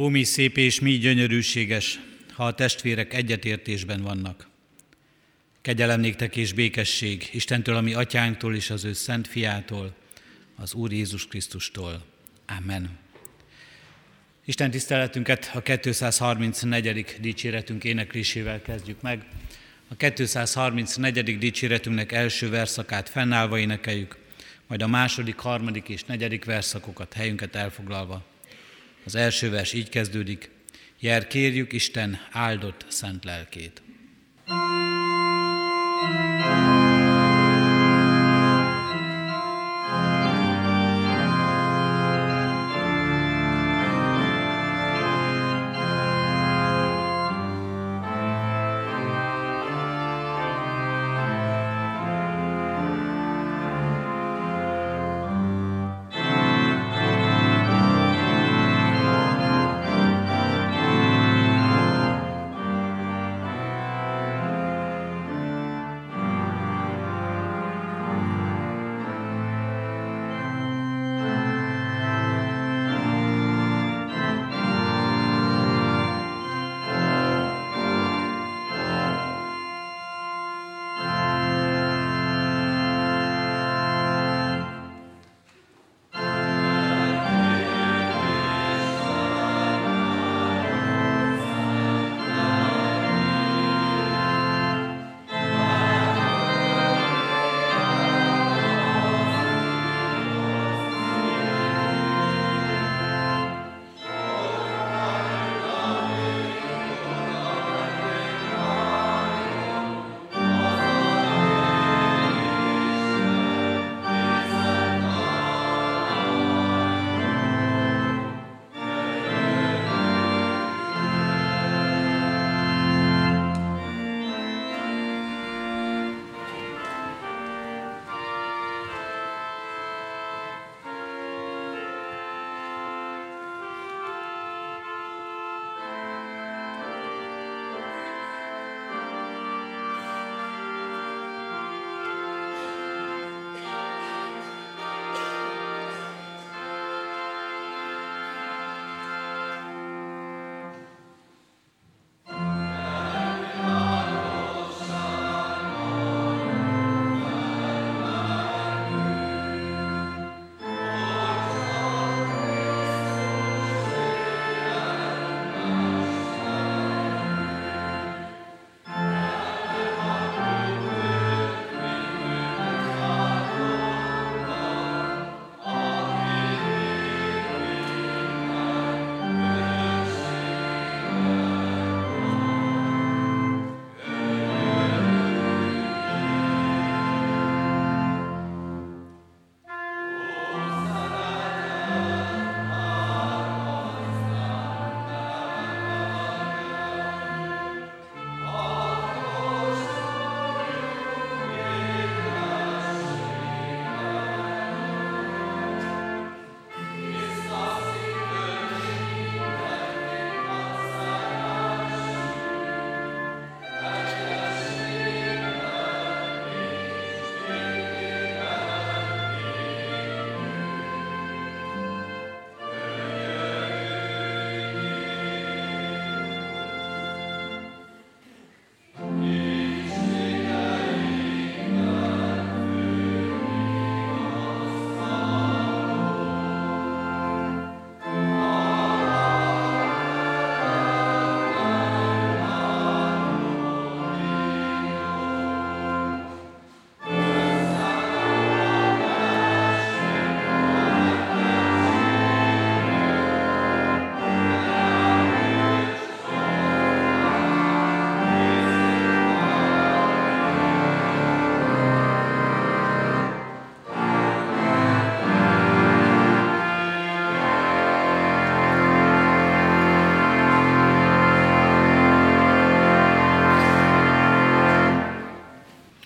Ó, mi szép és mi gyönyörűséges, ha a testvérek egyetértésben vannak. Kegyelem néktek és békesség Istentől, ami atyánktól és az ő szent fiától, az Úr Jézus Krisztustól. Amen. Isten tiszteletünket a 234. dicséretünk éneklésével kezdjük meg. A 234. dicséretünknek első verszakát fennállva énekeljük, majd a második, harmadik és negyedik verszakokat helyünket elfoglalva. Az első vers így kezdődik, Jer kérjük Isten áldott szent lelkét. thank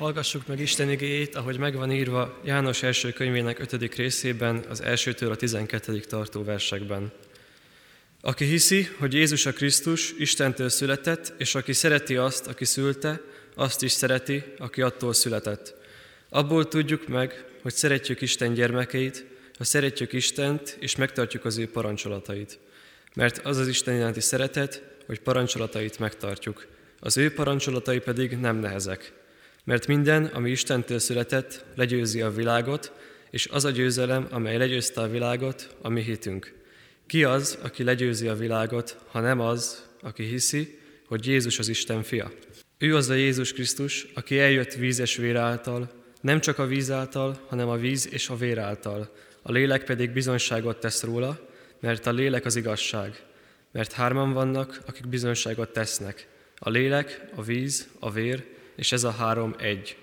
Hallgassuk meg Isten igéjét, ahogy megvan írva János első könyvének ötödik részében, az elsőtől a tizenkettedik tartó versekben. Aki hiszi, hogy Jézus a Krisztus Istentől született, és aki szereti azt, aki szülte, azt is szereti, aki attól született. Abból tudjuk meg, hogy szeretjük Isten gyermekeit, ha szeretjük Istent, és megtartjuk az ő parancsolatait. Mert az az Isten iránti szeretet, hogy parancsolatait megtartjuk. Az ő parancsolatai pedig nem nehezek. Mert minden, ami Istentől született, legyőzi a világot, és az a győzelem, amely legyőzte a világot, a mi hitünk. Ki az, aki legyőzi a világot, ha nem az, aki hiszi, hogy Jézus az Isten fia? Ő az a Jézus Krisztus, aki eljött vízes vér által, nem csak a víz által, hanem a víz és a vér által. A lélek pedig bizonyságot tesz róla, mert a lélek az igazság. Mert hárman vannak, akik bizonyságot tesznek. A lélek, a víz, a vér, és ez a három egy.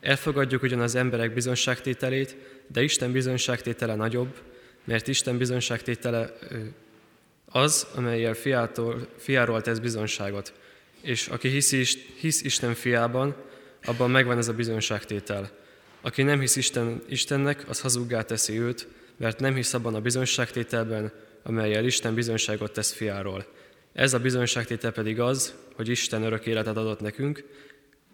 Elfogadjuk ugyan az emberek bizonyságtételét, de Isten bizonyságtétele nagyobb, mert Isten bizonyságtétele az, amelyel fiától, fiáról tesz bizonyságot. És aki hisz, hisz Isten fiában, abban megvan ez a bizonyságtétel. Aki nem hisz Isten, Istennek, az hazuggá teszi őt, mert nem hisz abban a bizonyságtételben, amelyel Isten bizonyságot tesz fiáról. Ez a bizonyságtétel pedig az, hogy Isten örök életet adott nekünk,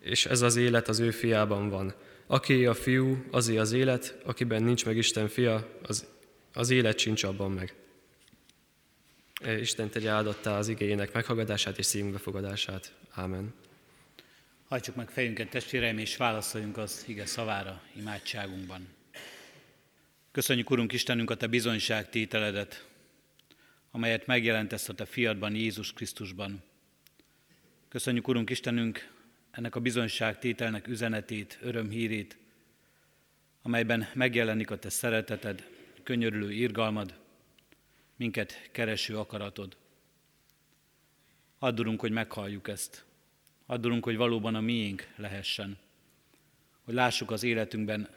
és ez az élet az ő fiában van. Aki a fiú, azé az élet, akiben nincs meg Isten fia, az, az élet sincs abban meg. E, Isten tegye áldottá az igényének meghallgatását és szívünk befogadását. Ámen. Hajtsuk meg fejünket, testvéreim, és válaszoljunk az ige szavára imádságunkban. Köszönjük, Urunk Istenünk, a Te bizonyságtételedet, amelyet megjelentesz a Te fiadban, Jézus Krisztusban. Köszönjük, Urunk Istenünk, ennek a bizonyságtételnek üzenetét, örömhírét, amelyben megjelenik a Te szereteted, könyörülő irgalmad, minket kereső akaratod. Addulunk, hogy meghalljuk ezt. Addulunk, hogy valóban a miénk lehessen. Hogy lássuk az életünkben,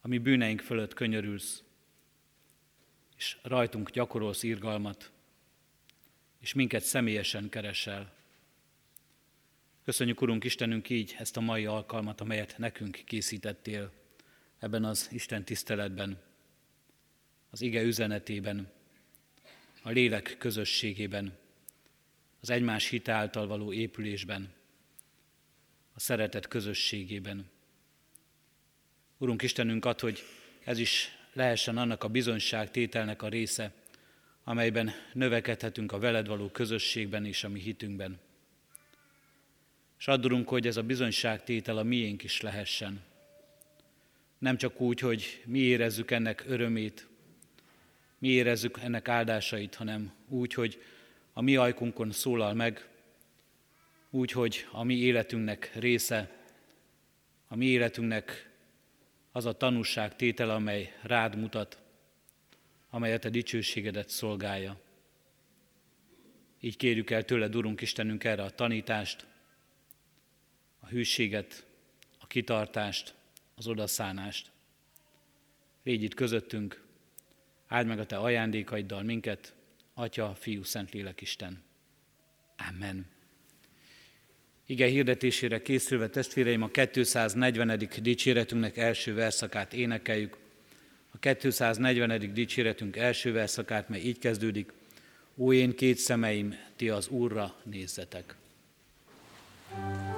ami bűneink fölött könyörülsz, és rajtunk gyakorolsz irgalmat, és minket személyesen keresel. Köszönjük, Urunk Istenünk, így ezt a mai alkalmat, amelyet nekünk készítettél ebben az Isten tiszteletben, az ige üzenetében, a lélek közösségében, az egymás hitáltal való épülésben, a szeretet közösségében. Urunk Istenünk ad, hogy ez is lehessen annak a bizonyságtételnek a része, amelyben növekedhetünk a veled való közösségben és a mi hitünkben. És addurunk, hogy ez a bizonyságtétel a miénk is lehessen. Nem csak úgy, hogy mi érezzük ennek örömét, mi érezzük ennek áldásait, hanem úgy, hogy a mi ajkunkon szólal meg, úgy, hogy a mi életünknek része, a mi életünknek az a tanúság tétel, amely rád mutat, amelyet a dicsőségedet szolgálja. Így kérjük el tőled, Urunk Istenünk, erre a tanítást, hűséget, a kitartást, az odaszánást. Légy itt közöttünk, áld meg a Te ajándékaiddal minket, Atya, Fiú, Szentlélek Isten. Amen. Ige hirdetésére készülve testvéreim a 240. dicséretünknek első verszakát énekeljük. A 240. dicséretünk első verszakát, mely így kezdődik. Ó, én két szemeim, ti az Úrra nézzetek. thank you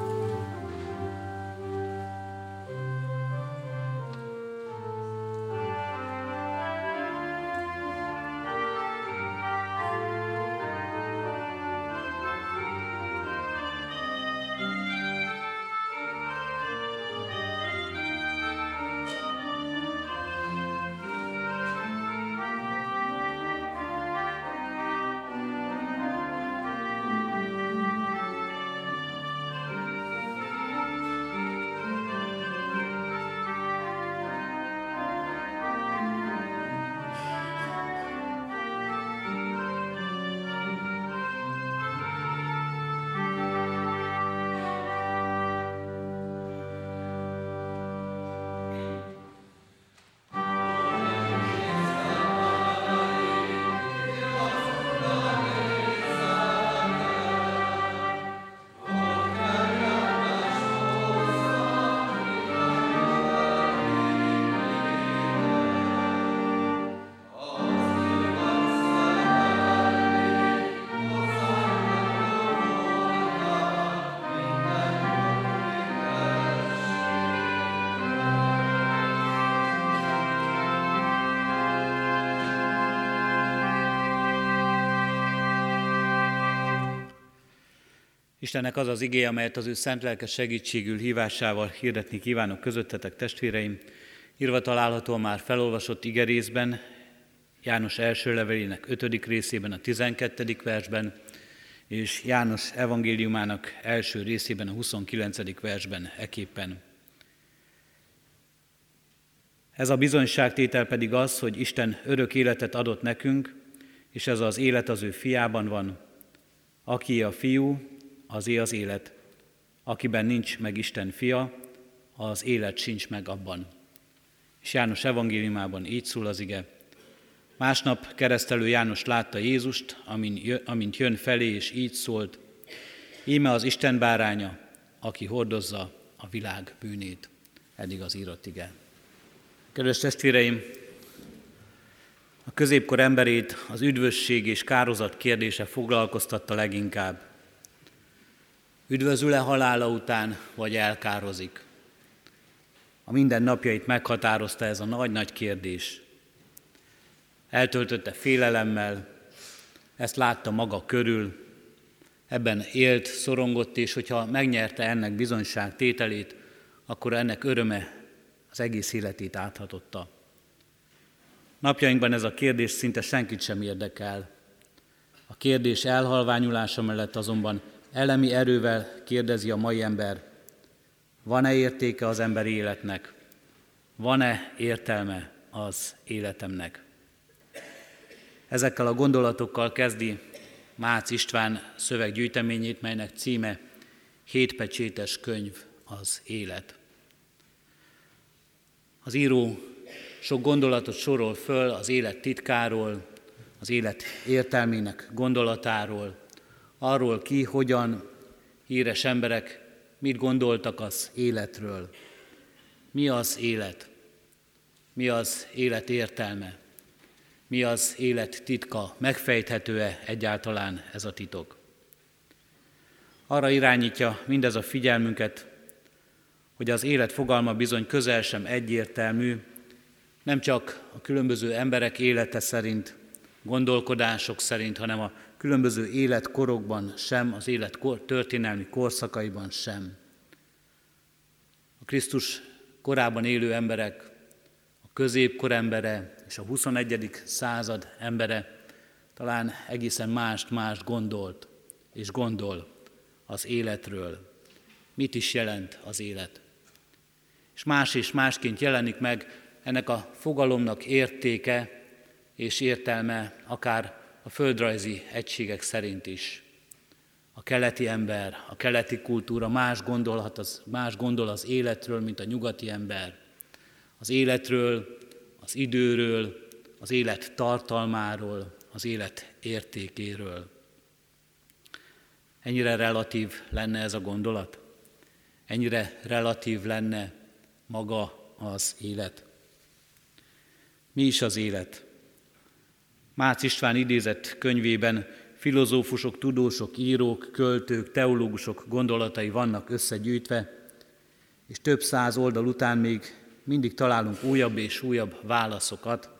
Istennek az az igény, amelyet az ő szent lelke segítségül hívásával hirdetni kívánok közöttetek testvéreim, írva található már felolvasott igerészben, János első levelének 5. részében, a 12. versben, és János evangéliumának első részében, a 29. versben eképpen. Ez a bizonyságtétel pedig az, hogy Isten örök életet adott nekünk, és ez az élet az ő fiában van. Aki a fiú, azé az élet. Akiben nincs meg Isten fia, az élet sincs meg abban. És János evangéliumában így szól az ige. Másnap keresztelő János látta Jézust, amint jön felé, és így szólt. Íme az Isten báránya, aki hordozza a világ bűnét. Eddig az írott ige. Kedves testvéreim, a középkor emberét az üdvösség és kározat kérdése foglalkoztatta leginkább. Üdvözül-e halála után, vagy elkározik? A minden napjait meghatározta ez a nagy-nagy kérdés. Eltöltötte félelemmel, ezt látta maga körül, ebben élt, szorongott, és hogyha megnyerte ennek bizonyság tételét, akkor ennek öröme az egész életét áthatotta. Napjainkban ez a kérdés szinte senkit sem érdekel. A kérdés elhalványulása mellett azonban elemi erővel kérdezi a mai ember, van-e értéke az emberi életnek? Van-e értelme az életemnek? Ezekkel a gondolatokkal kezdi Mácz István szöveggyűjteményét, melynek címe Hétpecsétes könyv az élet. Az író sok gondolatot sorol föl az élet titkáról, az élet értelmének gondolatáról, arról ki, hogyan híres emberek mit gondoltak az életről. Mi az élet? Mi az élet értelme? Mi az élet titka? Megfejthető-e egyáltalán ez a titok? Arra irányítja mindez a figyelmünket, hogy az élet fogalma bizony közel sem egyértelmű, nem csak a különböző emberek élete szerint, gondolkodások szerint, hanem a különböző életkorokban sem, az élet történelmi korszakaiban sem. A Krisztus korában élő emberek, a középkor embere és a 21. század embere talán egészen mást-mást gondolt és gondol az életről. Mit is jelent az élet? És más és másként jelenik meg ennek a fogalomnak értéke és értelme akár a földrajzi egységek szerint is. A keleti ember, a keleti kultúra más, gondolhat az, más gondol az életről, mint a nyugati ember. Az életről, az időről, az élet tartalmáról, az élet értékéről. Ennyire relatív lenne ez a gondolat? Ennyire relatív lenne maga az élet? Mi is az élet? Mácz István idézett könyvében filozófusok, tudósok, írók, költők, teológusok gondolatai vannak összegyűjtve, és több száz oldal után még mindig találunk újabb és újabb válaszokat,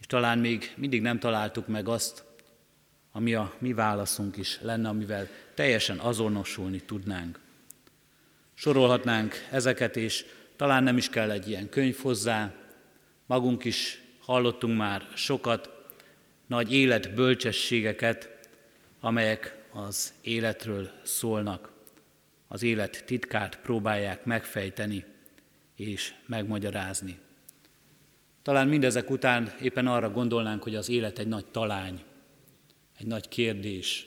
és talán még mindig nem találtuk meg azt, ami a mi válaszunk is lenne, amivel teljesen azonosulni tudnánk. Sorolhatnánk ezeket, és talán nem is kell egy ilyen könyv hozzá, magunk is hallottunk már sokat, nagy életbölcsességeket, amelyek az életről szólnak, az élet titkát próbálják megfejteni és megmagyarázni. Talán mindezek után éppen arra gondolnánk, hogy az élet egy nagy talány, egy nagy kérdés.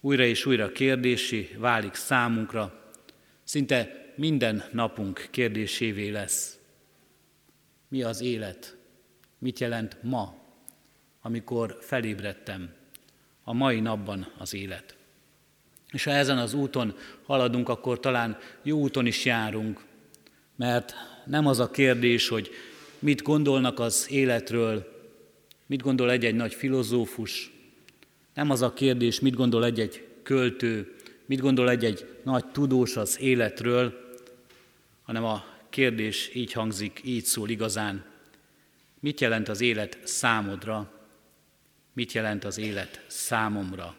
Újra és újra kérdési válik számunkra, szinte minden napunk kérdésévé lesz. Mi az élet? Mit jelent ma amikor felébredtem. A mai napban az élet. És ha ezen az úton haladunk, akkor talán jó úton is járunk, mert nem az a kérdés, hogy mit gondolnak az életről, mit gondol egy-egy nagy filozófus, nem az a kérdés, mit gondol egy-egy költő, mit gondol egy-egy nagy tudós az életről, hanem a kérdés így hangzik, így szól igazán. Mit jelent az élet számodra, mit jelent az élet számomra.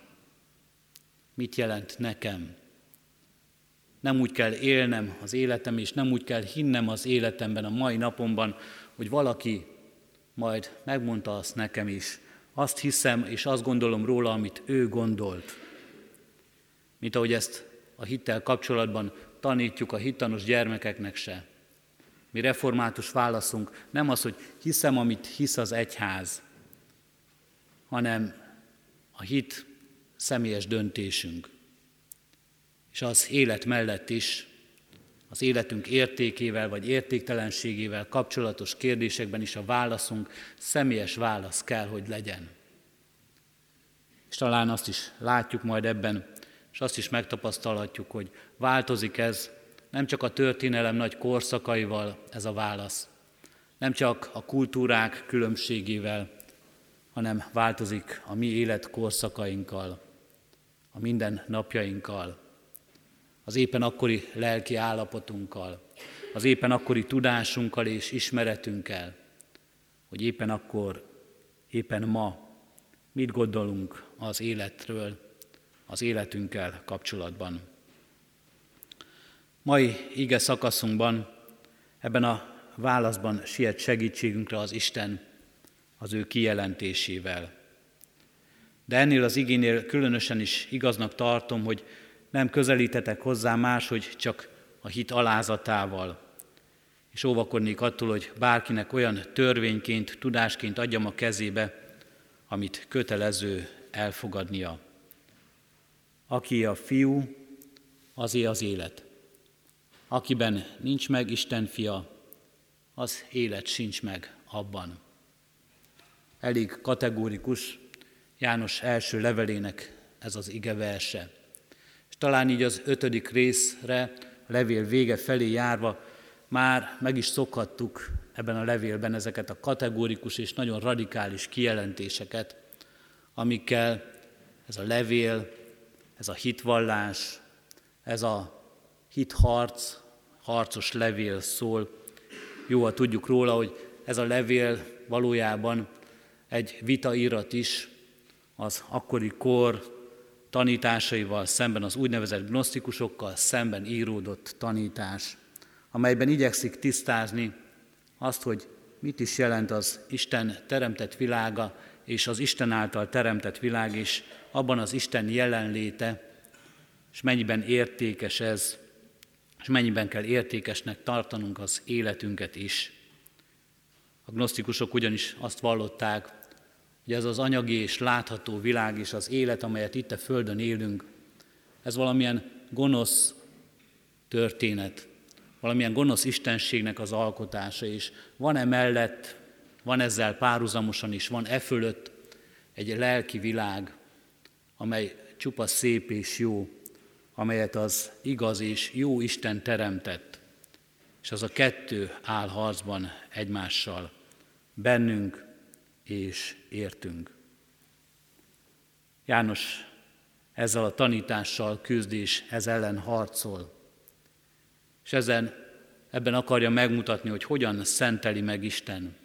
mit jelent nekem. Nem úgy kell élnem az életem, és nem úgy kell hinnem az életemben a mai napomban, hogy valaki majd megmondta azt nekem is. Azt hiszem, és azt gondolom róla, amit ő gondolt. Mint ahogy ezt a hittel kapcsolatban tanítjuk a hittanos gyermekeknek se. Mi református válaszunk nem az, hogy hiszem, amit hisz az egyház, hanem a hit személyes döntésünk. És az élet mellett is, az életünk értékével vagy értéktelenségével kapcsolatos kérdésekben is a válaszunk személyes válasz kell, hogy legyen. És talán azt is látjuk majd ebben, és azt is megtapasztalhatjuk, hogy változik ez, nem csak a történelem nagy korszakaival ez a válasz, nem csak a kultúrák különbségével, hanem változik a mi életkorszakainkkal, a minden napjainkkal, az éppen akkori lelki állapotunkkal, az éppen akkori tudásunkkal és ismeretünkkel, hogy éppen akkor, éppen ma mit gondolunk az életről, az életünkkel kapcsolatban. Mai ige szakaszunkban, ebben a válaszban siet segítségünkre az Isten az ő kijelentésével. De ennél az igénél különösen is igaznak tartom, hogy nem közelítetek hozzá máshogy csak a hit alázatával. És óvakodnék attól, hogy bárkinek olyan törvényként, tudásként adjam a kezébe, amit kötelező elfogadnia. Aki a fiú, azé az élet. Akiben nincs meg Isten fia, az élet sincs meg abban. Elég kategórikus János első levelének ez az ige verse. És talán így az ötödik részre, a levél vége felé járva már meg is szokhattuk ebben a levélben ezeket a kategórikus és nagyon radikális kijelentéseket, amikkel ez a levél, ez a hitvallás, ez a hitharc, harcos levél szól. Jó, ha tudjuk róla, hogy ez a levél valójában egy vitairat is az akkori kor tanításaival szemben, az úgynevezett gnosztikusokkal szemben íródott tanítás, amelyben igyekszik tisztázni azt, hogy mit is jelent az Isten teremtett világa, és az Isten által teremtett világ is, abban az Isten jelenléte, és mennyiben értékes ez, és mennyiben kell értékesnek tartanunk az életünket is. A gnosztikusok ugyanis azt vallották, hogy ez az anyagi és látható világ és az élet, amelyet itt a Földön élünk, ez valamilyen gonosz történet, valamilyen gonosz istenségnek az alkotása, és van e mellett, van ezzel párhuzamosan is, van e fölött egy lelki világ, amely csupa szép és jó, amelyet az igaz és jó Isten teremtett, és az a kettő áll harcban egymással, bennünk és értünk. János ezzel a tanítással küzd és ez ellen harcol. És ezen, ebben akarja megmutatni, hogy hogyan szenteli meg Isten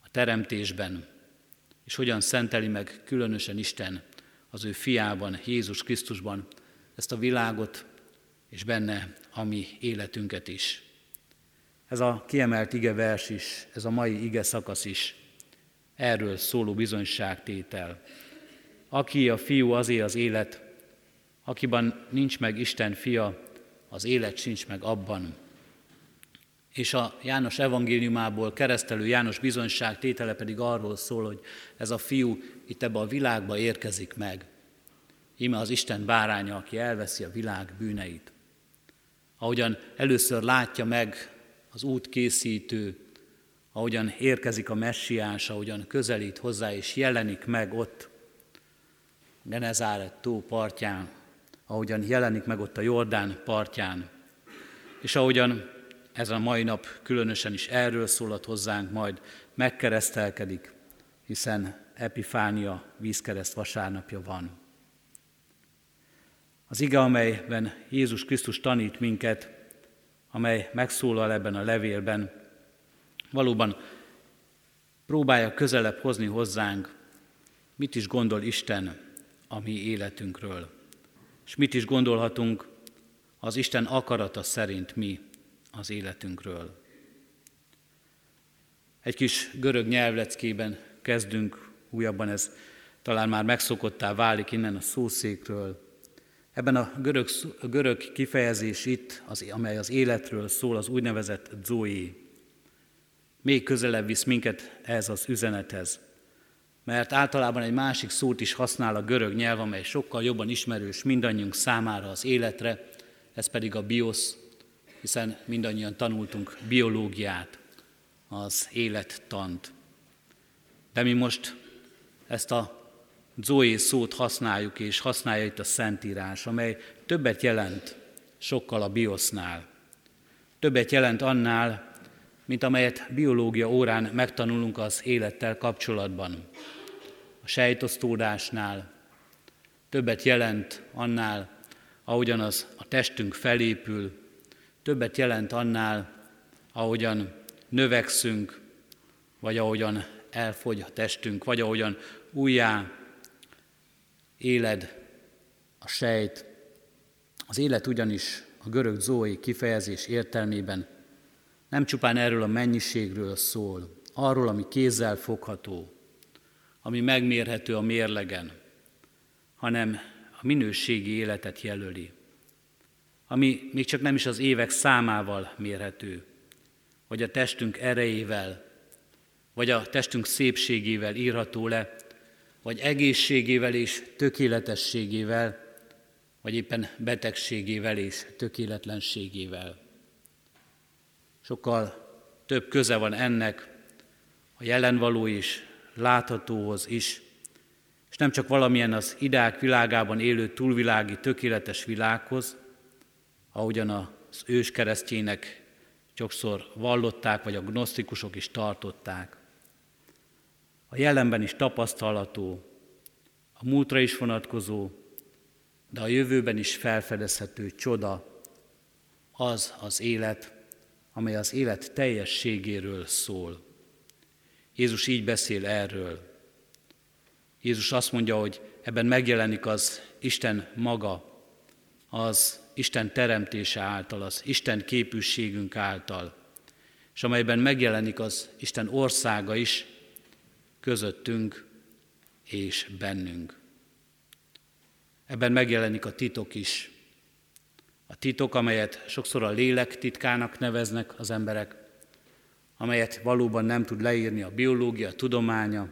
a teremtésben, és hogyan szenteli meg különösen Isten az ő fiában, Jézus Krisztusban ezt a világot, és benne a mi életünket is. Ez a kiemelt ige vers is, ez a mai ige szakasz is erről szóló bizonyságtétel. Aki a fiú, azé az élet, akiban nincs meg Isten fia, az élet sincs meg abban. És a János evangéliumából keresztelő János bizonyság tétele pedig arról szól, hogy ez a fiú itt ebbe a világba érkezik meg. Íme az Isten báránya, aki elveszi a világ bűneit. Ahogyan először látja meg az út készítő, ahogyan érkezik a messiás, ahogyan közelít hozzá és jelenik meg ott Genezáret tó partján, ahogyan jelenik meg ott a Jordán partján, és ahogyan ez a mai nap különösen is erről szólat hozzánk, majd megkeresztelkedik, hiszen Epifánia vízkereszt vasárnapja van. Az ige, amelyben Jézus Krisztus tanít minket, amely megszólal ebben a levélben, valóban próbálja közelebb hozni hozzánk, mit is gondol Isten a mi életünkről. és mit is gondolhatunk az Isten akarata szerint mi az életünkről. Egy kis görög nyelvleckében kezdünk, újabban ez talán már megszokottá válik innen a szószékről. Ebben a görög, görög kifejezés itt, az, amely az életről szól, az úgynevezett zoe, még közelebb visz minket ez az üzenethez. Mert általában egy másik szót is használ a görög nyelv, amely sokkal jobban ismerős mindannyiunk számára az életre, ez pedig a biosz, hiszen mindannyian tanultunk biológiát, az élettant. De mi most ezt a Zoé szót használjuk, és használja itt a Szentírás, amely többet jelent sokkal a biosznál. Többet jelent annál, mint amelyet biológia órán megtanulunk az élettel kapcsolatban. A sejtosztódásnál többet jelent annál, ahogyan az a testünk felépül, többet jelent annál, ahogyan növekszünk, vagy ahogyan elfogy a testünk, vagy ahogyan újjá éled a sejt. Az élet ugyanis a görög zoé kifejezés értelmében nem csupán erről a mennyiségről szól, arról, ami kézzel fogható, ami megmérhető a mérlegen, hanem a minőségi életet jelöli, ami még csak nem is az évek számával mérhető, vagy a testünk erejével, vagy a testünk szépségével írható le, vagy egészségével és tökéletességével, vagy éppen betegségével és tökéletlenségével. Sokkal több köze van ennek a jelenvaló és láthatóhoz is, és nem csak valamilyen az idák világában élő túlvilági tökéletes világhoz, ahogyan az ős keresztjének sokszor vallották, vagy a gnosztikusok is tartották. A jelenben is tapasztalható, a múltra is vonatkozó, de a jövőben is felfedezhető csoda az az élet, amely az élet teljességéről szól. Jézus így beszél erről. Jézus azt mondja, hogy ebben megjelenik az Isten maga, az Isten teremtése által, az Isten képűségünk által, és amelyben megjelenik az Isten országa is közöttünk és bennünk. Ebben megjelenik a titok is, a titok, amelyet sokszor a lélek titkának neveznek az emberek, amelyet valóban nem tud leírni a biológia, a tudománya.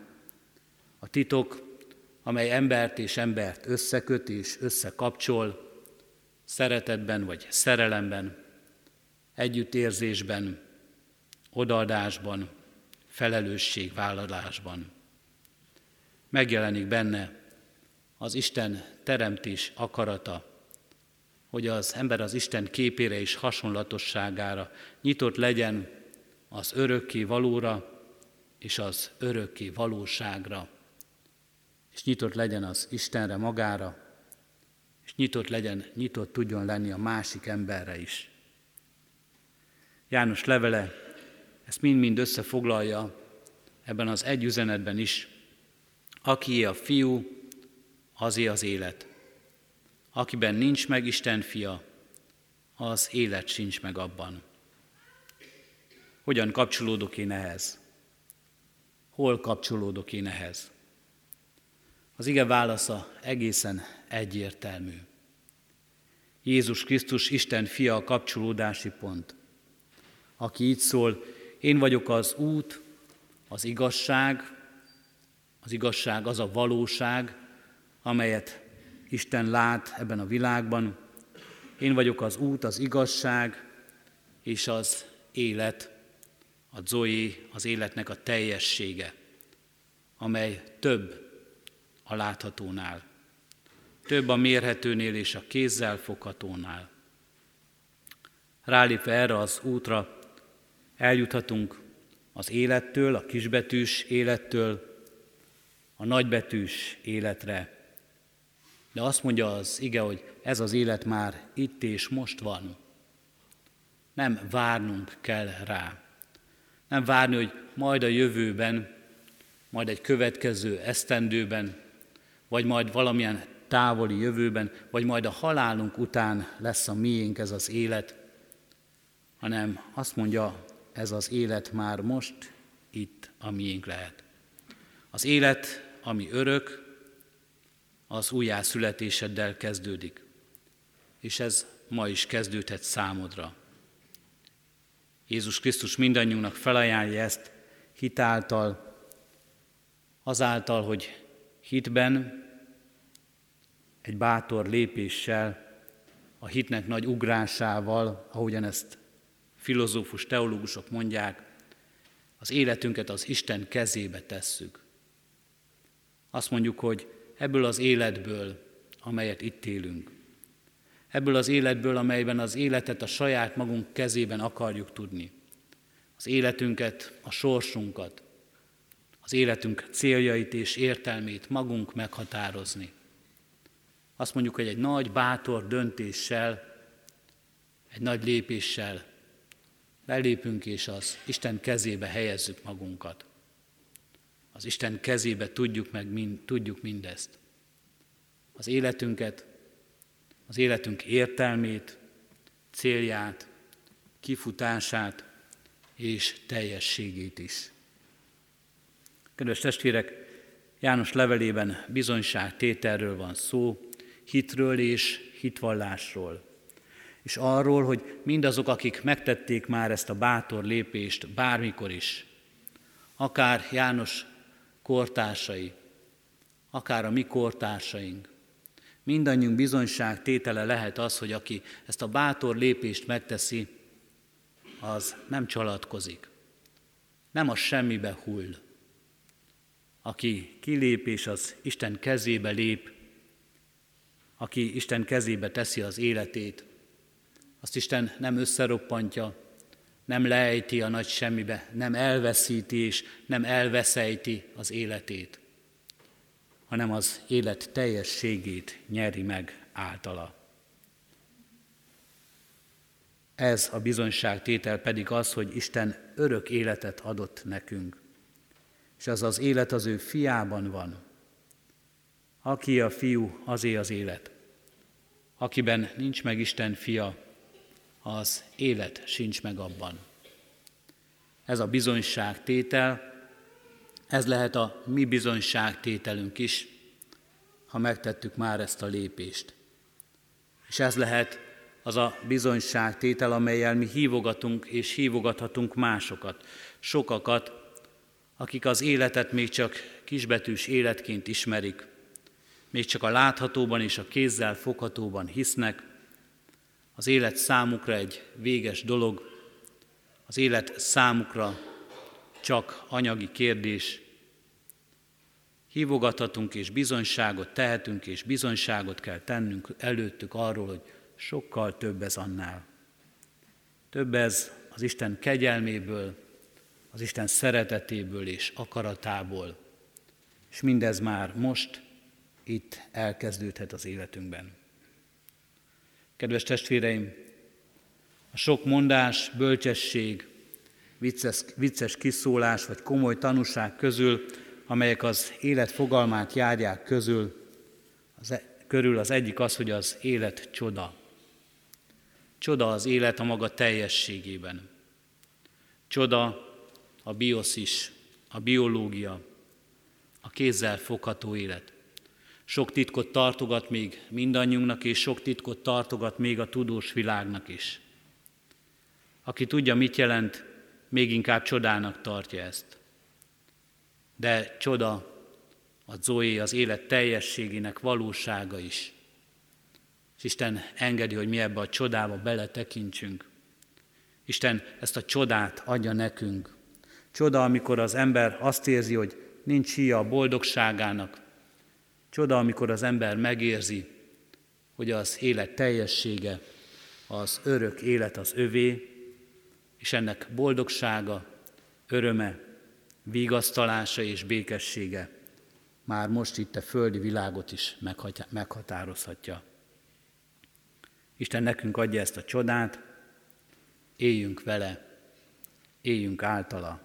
A titok, amely embert és embert összeköt és összekapcsol, szeretetben vagy szerelemben, együttérzésben, odaadásban, felelősségvállalásban. Megjelenik benne az Isten teremtés akarata, hogy az ember az Isten képére és hasonlatosságára nyitott legyen az örökké valóra és az örökké valóságra, és nyitott legyen az Istenre magára, és nyitott legyen, nyitott tudjon lenni a másik emberre is. János levele ezt mind-mind összefoglalja ebben az egy üzenetben is. Aki a fiú, azé az élet. Akiben nincs meg Isten fia, az élet sincs meg abban. Hogyan kapcsolódok én ehhez? Hol kapcsolódok én ehhez? Az ige válasza egészen egyértelmű. Jézus Krisztus Isten fia a kapcsolódási pont, aki így szól, én vagyok az út, az igazság, az igazság az a valóság, amelyet Isten lát ebben a világban. Én vagyok az út, az igazság és az élet, a zoé, az életnek a teljessége, amely több a láthatónál, több a mérhetőnél és a kézzel foghatónál. Rálépve erre az útra eljuthatunk az élettől, a kisbetűs élettől, a nagybetűs életre, de azt mondja az ige, hogy ez az élet már itt és most van. Nem várnunk kell rá. Nem várni, hogy majd a jövőben, majd egy következő esztendőben, vagy majd valamilyen távoli jövőben, vagy majd a halálunk után lesz a miénk ez az élet, hanem azt mondja, ez az élet már most itt a miénk lehet. Az élet, ami örök, az újjászületéseddel kezdődik. És ez ma is kezdődhet számodra. Jézus Krisztus mindannyiunknak felajánlja ezt hitáltal, azáltal, hogy hitben, egy bátor lépéssel, a hitnek nagy ugrásával, ahogyan ezt filozófus, teológusok mondják, az életünket az Isten kezébe tesszük. Azt mondjuk, hogy ebből az életből, amelyet itt élünk, ebből az életből, amelyben az életet a saját magunk kezében akarjuk tudni, az életünket, a sorsunkat, az életünk céljait és értelmét magunk meghatározni. Azt mondjuk, hogy egy nagy, bátor döntéssel, egy nagy lépéssel belépünk és az Isten kezébe helyezzük magunkat. Az Isten kezébe tudjuk meg mind, tudjuk mindezt. Az életünket, az életünk értelmét, célját, kifutását és teljességét is. Kedves testvérek, János levelében bizonyságtételről van szó, hitről és hitvallásról és arról, hogy mindazok, akik megtették már ezt a bátor lépést bármikor is, akár János kortársai, akár a mi kortársaink, mindannyiunk bizonyság tétele lehet az, hogy aki ezt a bátor lépést megteszi, az nem csalatkozik, nem a semmibe hull. Aki kilép és az Isten kezébe lép, aki Isten kezébe teszi az életét, azt Isten nem összeroppantja, nem lejti a nagy semmibe, nem elveszíti és nem elveszejti az életét, hanem az élet teljességét nyeri meg általa. Ez a bizonyságtétel pedig az, hogy Isten örök életet adott nekünk, és az az élet az ő fiában van. Aki a fiú, azé az élet. Akiben nincs meg Isten fia, az élet sincs meg abban. Ez a bizonyságtétel, ez lehet a mi bizonyságtételünk is, ha megtettük már ezt a lépést. És ez lehet az a bizonyságtétel, amelyel mi hívogatunk és hívogathatunk másokat, sokakat, akik az életet még csak kisbetűs életként ismerik, még csak a láthatóban és a kézzel foghatóban hisznek, az élet számukra egy véges dolog, az élet számukra csak anyagi kérdés. Hívogathatunk és bizonyságot tehetünk, és bizonyságot kell tennünk előttük arról, hogy sokkal több ez annál. Több ez az Isten kegyelméből, az Isten szeretetéből és akaratából. És mindez már most itt elkezdődhet az életünkben. Kedves testvéreim, a sok mondás, bölcsesség, vicces, vicces kiszólás vagy komoly tanúság közül, amelyek az élet fogalmát járják közül, az, e, körül az egyik az, hogy az élet csoda. Csoda az élet a maga teljességében. Csoda a bioszis, a biológia, a kézzel fogható élet. Sok titkot tartogat még mindannyiunknak, és sok titkot tartogat még a tudós világnak is. Aki tudja, mit jelent, még inkább csodának tartja ezt. De csoda a Zoé az élet teljességének valósága is. És Isten engedi, hogy mi ebbe a csodába beletekintsünk. Isten ezt a csodát adja nekünk. Csoda, amikor az ember azt érzi, hogy nincs híja a boldogságának, Csoda, amikor az ember megérzi, hogy az élet teljessége, az örök élet az övé, és ennek boldogsága, öröme, vigasztalása és békessége már most itt a földi világot is meghatározhatja. Isten nekünk adja ezt a csodát, éljünk vele, éljünk általa,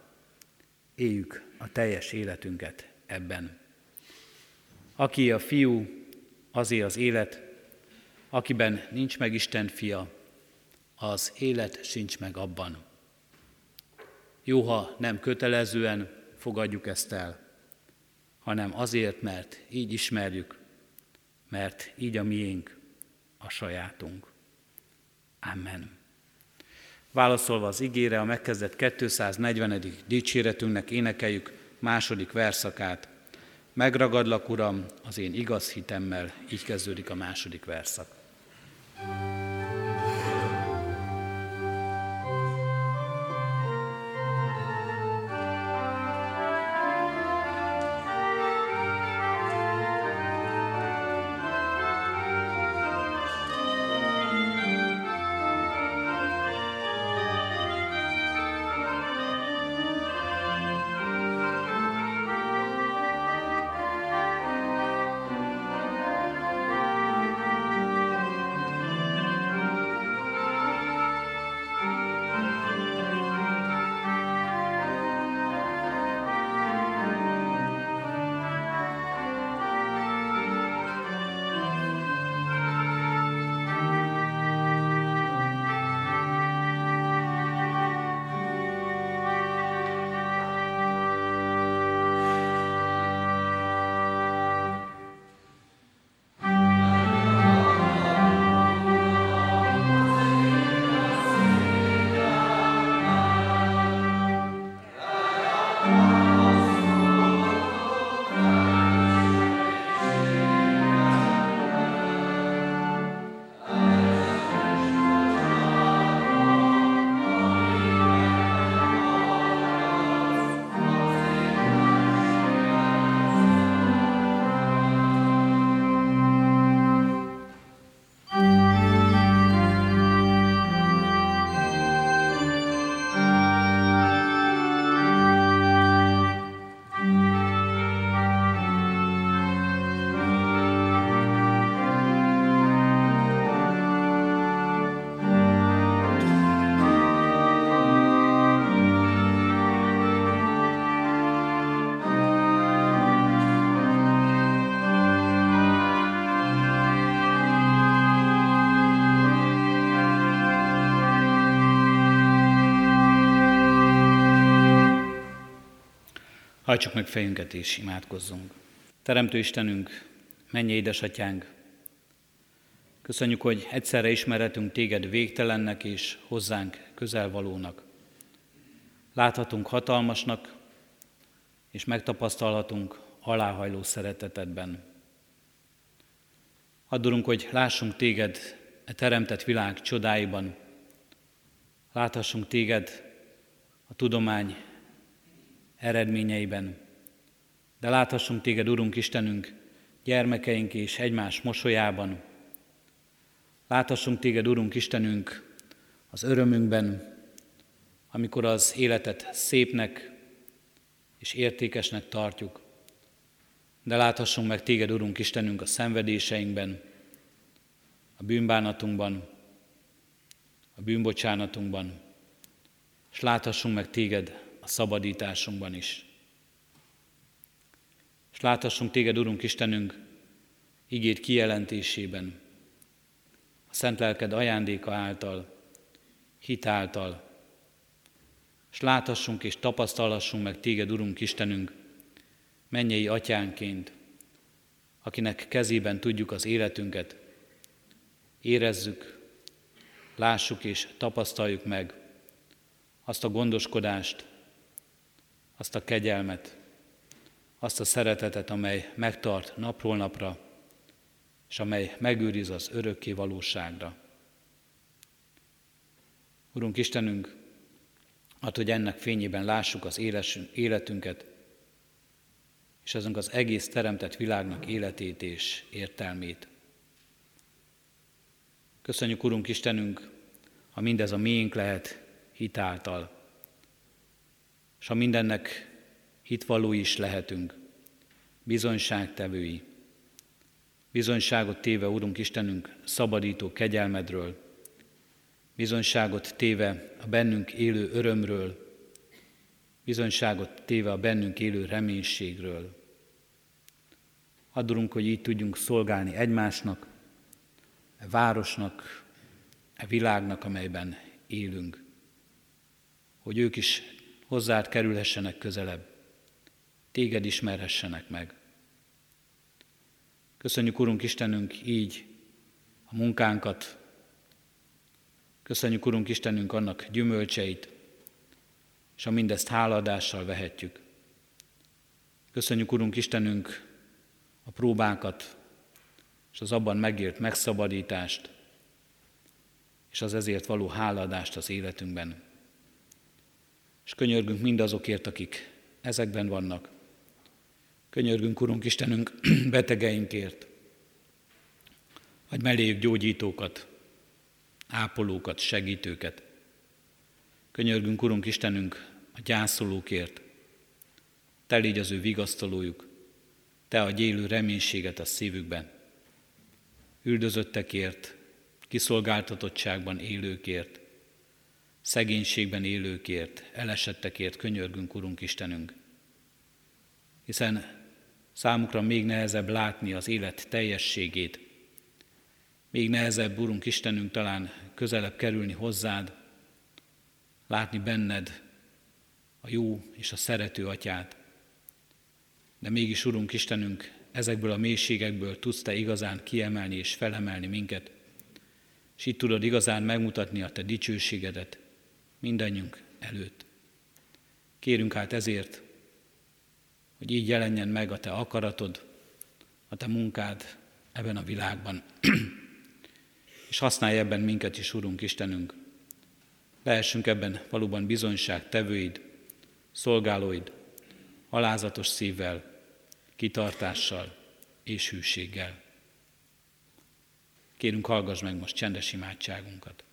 éljük a teljes életünket ebben. Aki a fiú, azé az élet, akiben nincs meg Isten fia, az élet sincs meg abban. Jó, ha nem kötelezően fogadjuk ezt el, hanem azért, mert így ismerjük, mert így a miénk, a sajátunk. Amen. Válaszolva az igére, a megkezdett 240. dicséretünknek énekeljük második verszakát. Megragadlak, Uram, az én igaz hitemmel, így kezdődik a második verszak. Hajtsuk meg fejünket és imádkozzunk. Teremtő Istenünk, mennyi édesatyánk, köszönjük, hogy egyszerre ismerhetünk téged végtelennek és hozzánk közelvalónak. Láthatunk hatalmasnak, és megtapasztalhatunk aláhajló szeretetedben. Addurunk, hogy lássunk téged e teremtett világ csodáiban, láthassunk téged a tudomány eredményeiben. De láthassunk téged, Urunk Istenünk, gyermekeink és egymás mosolyában. Láthassunk téged, Urunk Istenünk, az örömünkben, amikor az életet szépnek és értékesnek tartjuk. De láthassunk meg téged, Urunk Istenünk, a szenvedéseinkben, a bűnbánatunkban, a bűnbocsánatunkban, és láthassunk meg téged a szabadításunkban is. És láthassunk téged, Urunk Istenünk, igét kijelentésében, a szent lelked ajándéka által, hit által, és láthassunk és tapasztalhassunk meg téged, Urunk Istenünk, mennyei atyánként, akinek kezében tudjuk az életünket, érezzük, lássuk és tapasztaljuk meg azt a gondoskodást, azt a kegyelmet, azt a szeretetet, amely megtart napról napra, és amely megőriz az örökké valóságra. Urunk Istenünk, hát, hogy ennek fényében lássuk az életünket, és azunk az egész teremtett világnak életét és értelmét. Köszönjük, Urunk Istenünk, ha mindez a miénk lehet hitáltal, és ha mindennek hitvaló is lehetünk, bizonyságtevői, bizonyságot téve, Úrunk Istenünk, szabadító kegyelmedről, bizonyságot téve a bennünk élő örömről, bizonyságot téve a bennünk élő reménységről. Add, hogy így tudjunk szolgálni egymásnak, a városnak, a világnak, amelyben élünk. Hogy ők is hozzád kerülhessenek közelebb, téged ismerhessenek meg. Köszönjük, Urunk Istenünk, így a munkánkat, köszönjük, Urunk Istenünk, annak gyümölcseit, és a mindezt háladással vehetjük. Köszönjük, Urunk Istenünk, a próbákat, és az abban megért megszabadítást, és az ezért való háladást az életünkben. És könyörgünk mindazokért, akik ezekben vannak. Könyörgünk, Urunk Istenünk, betegeinkért. Adj melléjük gyógyítókat, ápolókat, segítőket. Könyörgünk, Urunk Istenünk, a gyászolókért. Te légy az ő vigasztalójuk, Te a élő reménységet a szívükben. Üldözöttekért, kiszolgáltatottságban élőkért, szegénységben élőkért, elesettekért könyörgünk, Urunk Istenünk. Hiszen számukra még nehezebb látni az élet teljességét, még nehezebb, Urunk Istenünk, talán közelebb kerülni hozzád, látni benned a jó és a szerető atyát. De mégis, Urunk Istenünk, ezekből a mélységekből tudsz Te igazán kiemelni és felemelni minket, és itt tudod igazán megmutatni a Te dicsőségedet mindannyiunk előtt. Kérünk hát ezért, hogy így jelenjen meg a Te akaratod, a Te munkád ebben a világban. és használj ebben minket is, Urunk Istenünk. Lehessünk ebben valóban bizonyság tevőid, szolgálóid, alázatos szívvel, kitartással és hűséggel. Kérünk, hallgass meg most csendes imádságunkat.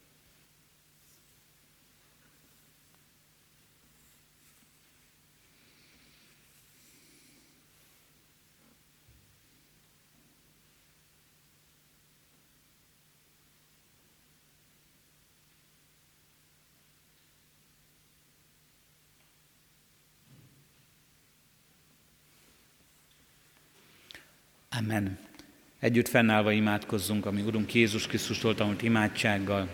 Amen. Együtt fennállva imádkozzunk, ami Urunk Jézus Krisztustól tanult imádsággal.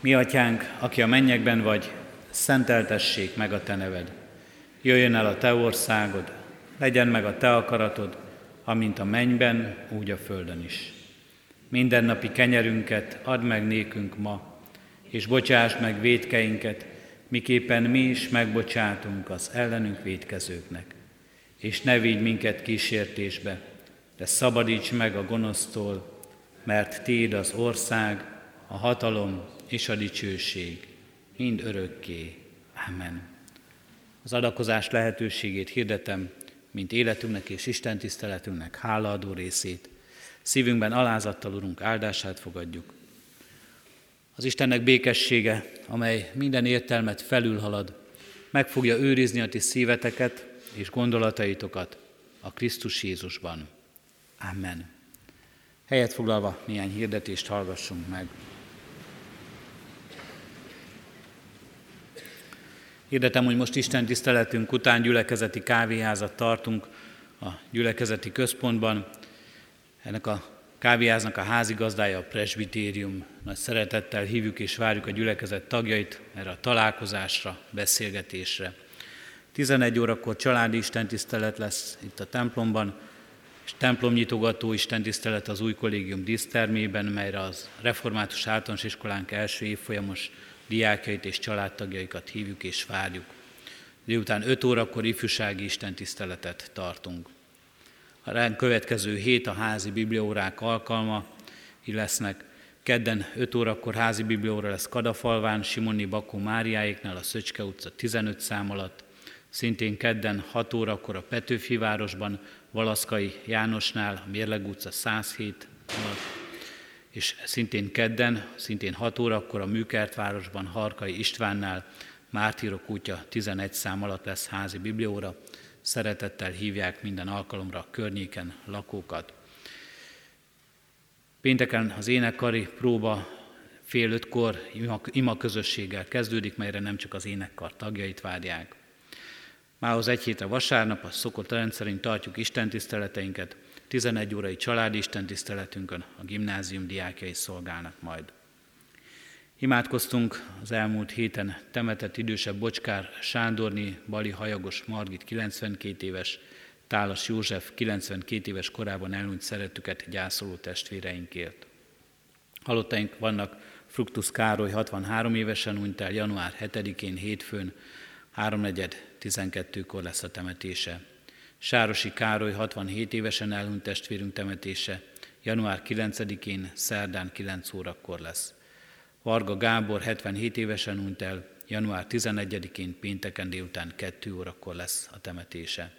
Mi atyánk, aki a mennyekben vagy, szenteltessék meg a te neved. Jöjjön el a te országod, legyen meg a te akaratod, amint a mennyben, úgy a földön is. Mindennapi kenyerünket add meg nékünk ma, és bocsáss meg védkeinket, miképpen mi is megbocsátunk az ellenünk védkezőknek és ne vigy minket kísértésbe, de szabadíts meg a gonosztól, mert Téd az ország, a hatalom és a dicsőség, mind örökké. Amen. Az adakozás lehetőségét hirdetem, mint életünknek és Isten tiszteletünknek hálaadó részét. Szívünkben alázattal, Urunk, áldását fogadjuk. Az Istennek békessége, amely minden értelmet felülhalad, meg fogja őrizni a ti szíveteket, és gondolataitokat a Krisztus Jézusban. Amen. Helyet foglalva néhány hirdetést hallgassunk meg. Hirdetem, hogy most Isten tiszteletünk után gyülekezeti kávéházat tartunk a gyülekezeti központban. Ennek a kávéháznak a házigazdája a presbitérium. Nagy szeretettel hívjuk és várjuk a gyülekezet tagjait erre a találkozásra, beszélgetésre. 11 órakor családi istentisztelet lesz itt a templomban, és templomnyitogató istentisztelet az új kollégium dísztermében, melyre az Református Általános Iskolánk első évfolyamos diákjait és családtagjaikat hívjuk és várjuk. Délután 5 órakor ifjúsági istentiszteletet tartunk. A ránk következő hét a házi bibliórák alkalma, lesznek. Kedden 5 órakor házi biblióra lesz Kadafalván, Simoni Bakó Máriáéknál, a Szöcske utca 15 szám alatt. Szintén kedden 6 órakor a Petőfi városban, Valaszkai Jánosnál, a Mérleg utca 107 alatt, és szintén kedden, szintén 6 órakor a Műkert városban, Harkai Istvánnál, Mártírok útja 11 szám alatt lesz házi biblióra. Szeretettel hívják minden alkalomra a környéken lakókat. Pénteken az énekkari próba fél ötkor ima, ima közösséggel kezdődik, melyre nem csak az énekkar tagjait várják. Mához egy hétre vasárnap a szokott rendszerint tartjuk istentiszteleteinket, 11 órai családi istentiszteletünkön a gimnázium diákjai szolgálnak majd. Imádkoztunk az elmúlt héten temetett idősebb Bocskár Sándorni, Bali Hajagos Margit 92 éves, Tálas József 92 éves korában elhunyt szeretüket gyászoló testvéreinkért. Halottaink vannak Fruktus Károly 63 évesen hunyt el január 7-én hétfőn, 3.4.12-kor lesz a temetése. Sárosi Károly 67 évesen elhunyt testvérünk temetése, január 9-én szerdán 9 órakor lesz. Varga Gábor 77 évesen hunyt el, január 11-én pénteken délután 2 órakor lesz a temetése.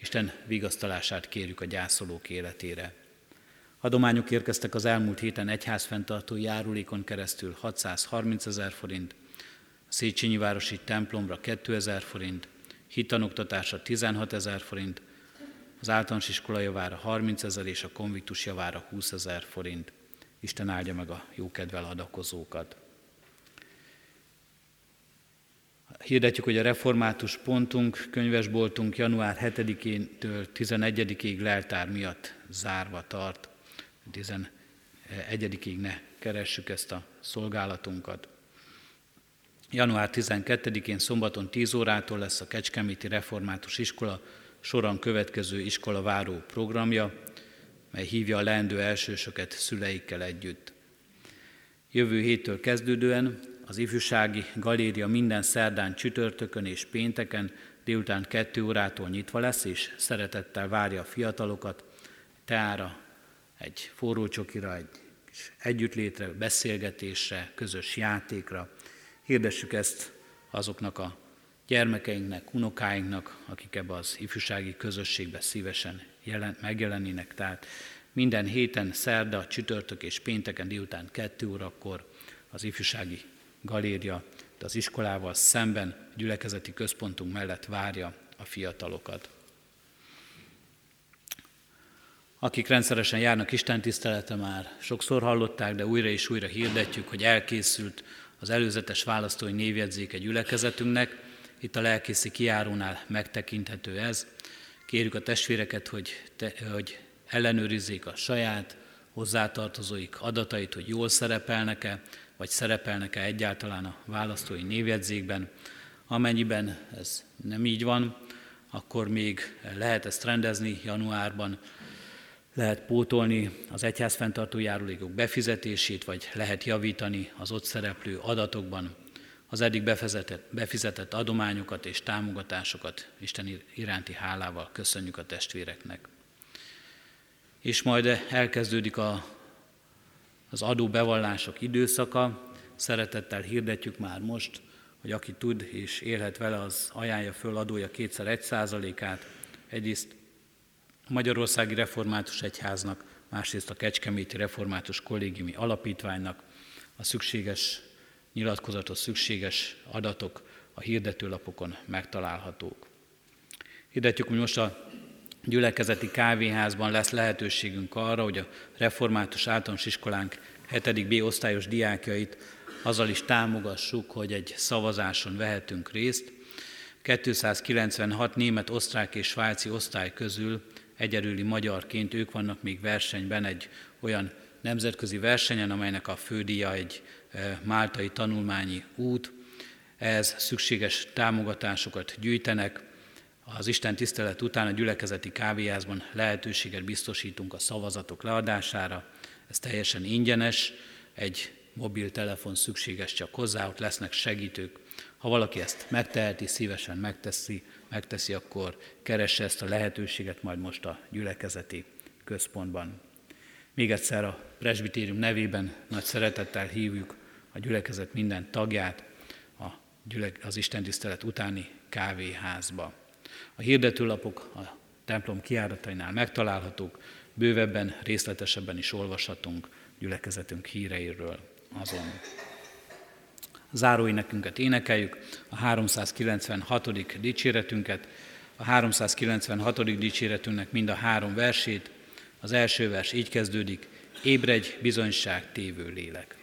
Isten vigasztalását kérjük a gyászolók életére. Adományok érkeztek az elmúlt héten egyházfenntartó járulékon keresztül 630 ezer forint, Széchenyi Városi templomra 2000 forint, hitanoktatásra 16 ezer forint, az általános iskola javára 30 ezer és a konviktus javára 20 ezer forint. Isten áldja meg a jókedvel adakozókat. Hirdetjük, hogy a református pontunk, könyvesboltunk január 7-től 11-ig leltár miatt zárva tart. 11-ig ne keressük ezt a szolgálatunkat. Január 12-én szombaton 10 órától lesz a Kecskeméti Református Iskola soron következő iskola váró programja, mely hívja a leendő elsősöket szüleikkel együtt. Jövő héttől kezdődően az ifjúsági galéria minden szerdán, csütörtökön és pénteken délután 2 órától nyitva lesz, és szeretettel várja a fiatalokat teára, egy forró csokira, egy kis együttlétre, beszélgetésre, közös játékra. Hirdessük ezt azoknak a gyermekeinknek, unokáinknak, akik ebbe az ifjúsági közösségbe szívesen jelen, megjelenének. Tehát minden héten, szerda, csütörtök és pénteken délután 2 órakor az ifjúsági galéria, az iskolával szemben gyülekezeti központunk mellett várja a fiatalokat. Akik rendszeresen járnak Isten tisztelete már sokszor hallották, de újra és újra hirdetjük, hogy elkészült az előzetes választói névjegyzék egy gyülekezetünknek. Itt a lelkészi kiárónál megtekinthető ez. Kérjük a testvéreket, hogy, te, hogy ellenőrizzék a saját hozzátartozóik adatait, hogy jól szerepelnek-e, vagy szerepelnek-e egyáltalán a választói névjegyzékben. Amennyiben ez nem így van, akkor még lehet ezt rendezni januárban, lehet pótolni az egyház fenntartó járulékok befizetését, vagy lehet javítani az ott szereplő adatokban az eddig befizetett, befizetett adományokat és támogatásokat Isten iránti hálával köszönjük a testvéreknek. És majd elkezdődik a, az adóbevallások időszaka, szeretettel hirdetjük már most, hogy aki tud és élhet vele, az ajánlja föl adója kétszer egy százalékát, egyrészt Magyarországi Református Egyháznak, másrészt a Kecskeméti Református Kollégiumi Alapítványnak a szükséges nyilatkozatos szükséges adatok a hirdetőlapokon megtalálhatók. Hirdetjük, hogy most a gyülekezeti kávéházban lesz lehetőségünk arra, hogy a református általános iskolánk 7. B osztályos diákjait azzal is támogassuk, hogy egy szavazáson vehetünk részt. 296 német, osztrák és svájci osztály közül egyedüli magyarként ők vannak még versenyben egy olyan nemzetközi versenyen, amelynek a fődíja egy e, máltai tanulmányi út. Ez szükséges támogatásokat gyűjtenek. Az Isten tisztelet után a gyülekezeti kávéházban lehetőséget biztosítunk a szavazatok leadására. Ez teljesen ingyenes, egy mobiltelefon szükséges csak hozzá, ott lesznek segítők. Ha valaki ezt megteheti, szívesen megteszi, megteszi, akkor keresse ezt a lehetőséget majd most a gyülekezeti központban. Még egyszer a presbitérium nevében nagy szeretettel hívjuk a gyülekezet minden tagját a gyülek, az Isten tisztelet utáni kávéházba. A hirdetőlapok a templom kiáratainál megtalálhatók, bővebben, részletesebben is olvashatunk gyülekezetünk híreiről azon. Záróénekünket énekeljük, a 396. dicséretünket, a 396. dicséretünknek mind a három versét, az első vers így kezdődik, ébredj bizonyság tévő lélek.